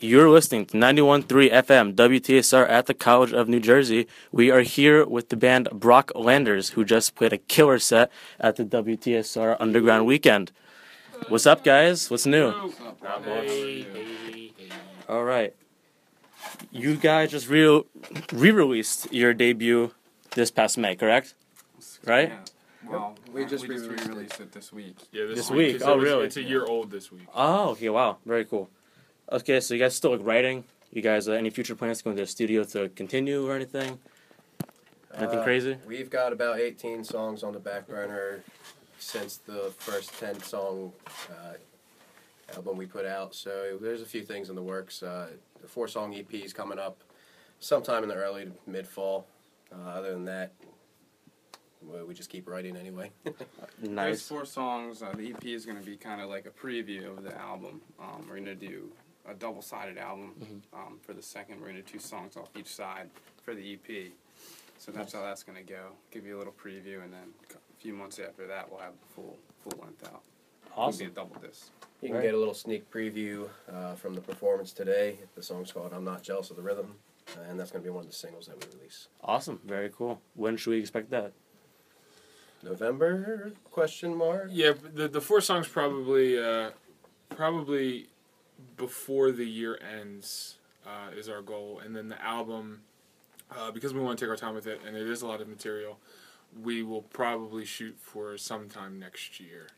You're listening to 91.3 FM WTSR at the College of New Jersey. We are here with the band Brock Landers, who just played a killer set at the WTSR Underground Weekend. What's up, guys? What's new? All right. You guys just re re-released your debut this past May, correct? Right? Yeah. Well, We just re-released it. this week. Yeah, this, This week. week? 'cause Oh, it was- really? It's a year old this week. Oh, okay, wow, very cool. Okay, so you guys still like writing? You guys uh, any future plans to go into the studio to continue or anything? Anything Uh, crazy? We've got about 18 songs on the back burner since the first 10 song uh, album we put out. So there's a few things in the works. Uh, the four song EP is coming up sometime in the early to mid fall. Uh, other than that, we we just keep writing anyway. There's Nice. four songs. Uh, the EP is going to be kind of like a preview of the album. Um, we're going to do a double-sided album. Mm-hmm. Um, for the second, we're going to do two songs off each side for the EP. So that's how that's going to go. Give you a little preview, and then a few months after that, we'll have the full full length out. It'll be Awesome. a double disc. You can Right. get a little sneak preview uh, from the performance today. The song's called I'm Not Jealous of the Rhythm, uh, and that's going to be one of the singles that we release. Awesome. Very cool. When should we expect that? November? Question mark? Yeah, the the four songs probably uh, probably before the year ends uh, is our goal, and then the album uh, because we want to take our time with it, and it is a lot of material. We will probably shoot for sometime next year.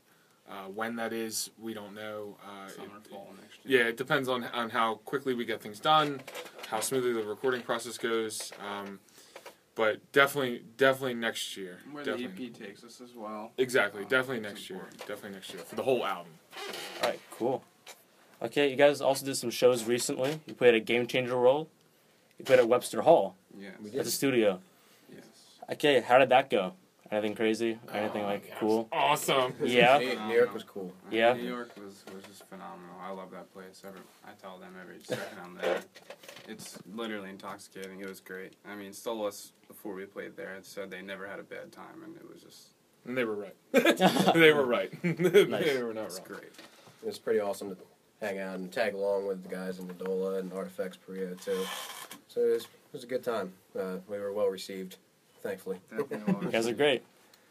Uh, when that is, we don't know. Uh, Summer, it- fall next year. Yeah, it depends on on how quickly we get things done, how smoothly the recording process goes. Um, but definitely, definitely next year. Where definitely. the EP takes us as well. Exactly, Uh, definitely it's next year. Definitely next year for the whole album. All right, cool. Okay, you guys also did some shows recently. You played a Game Changer World. You played at Webster Hall Yes. We did. at the studio. Yes. Okay, how did that go? Anything crazy? Anything Oh, like yes. cool? Awesome. Yeah. New, New York was cool. Yeah. New York was, was just phenomenal. I love that place. Every, I tell them every second I'm there. It's literally intoxicating. It was great. I mean, Stolas, before we played there, had said they never had a bad time, and it was just And they were right. they were right. they were not it's wrong. great. It was pretty awesome to hang out and tag along with the guys in Nadola and Artifacts Perea too. So it was, it was a good time. Uh, we were well received, thankfully. You guys are great.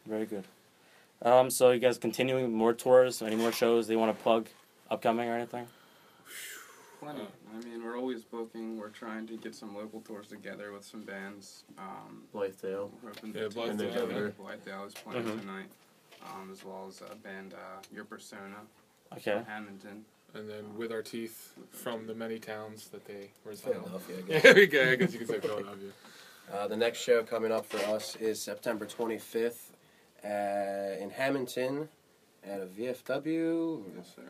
Very good. Um, so you guys continuing more tours? Any more shows they want to plug upcoming or anything? Plenty. I mean, we're always booking. We're trying to get some local tours together with some bands. Um, Blythedale. we're hoping Yeah, to Blythedale, take. Blythedale is playing Mhm. tonight, um, as well as a band, uh, Your Persona, Okay. from Hamilton. And then with our teeth from the many towns that they reside. Philadelphia, I Yeah, guess. okay, I guess you could say Philadelphia. Uh, the next show coming up for us is September 25th uh, in Hamilton at a VFW. Yes, sir.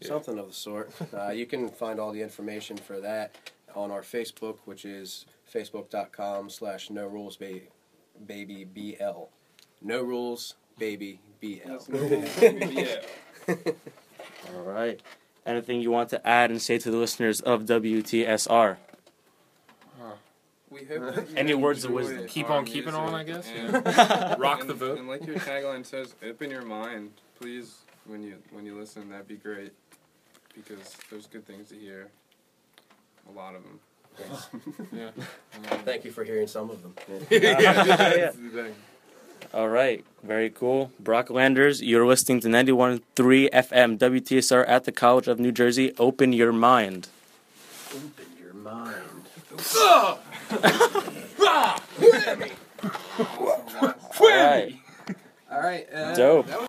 Yeah. something of the sort. Uh, you can find all the information for that on our Facebook, which is facebook.com slash no rules ba- baby BL. No rules baby BL. That's no yeah. All right. Anything you want to add and say to the listeners of WTSR? We hope that you Any words of enjoy wisdom? Keep our on keeping on, I guess. and- Yeah. Rock and, the vote. And like your tagline says, open your mind, please. When you when you listen, that'd be great, because there's good things to hear. A lot of them. Yeah. Thank you for hearing some of them. yeah. Yeah. Thing. All right. Very cool. Brock Landers, you're listening to 91.3 FM WTSR at the College of New Jersey. Open your mind. Open your mind. All right. All right. Uh, Dope. that was-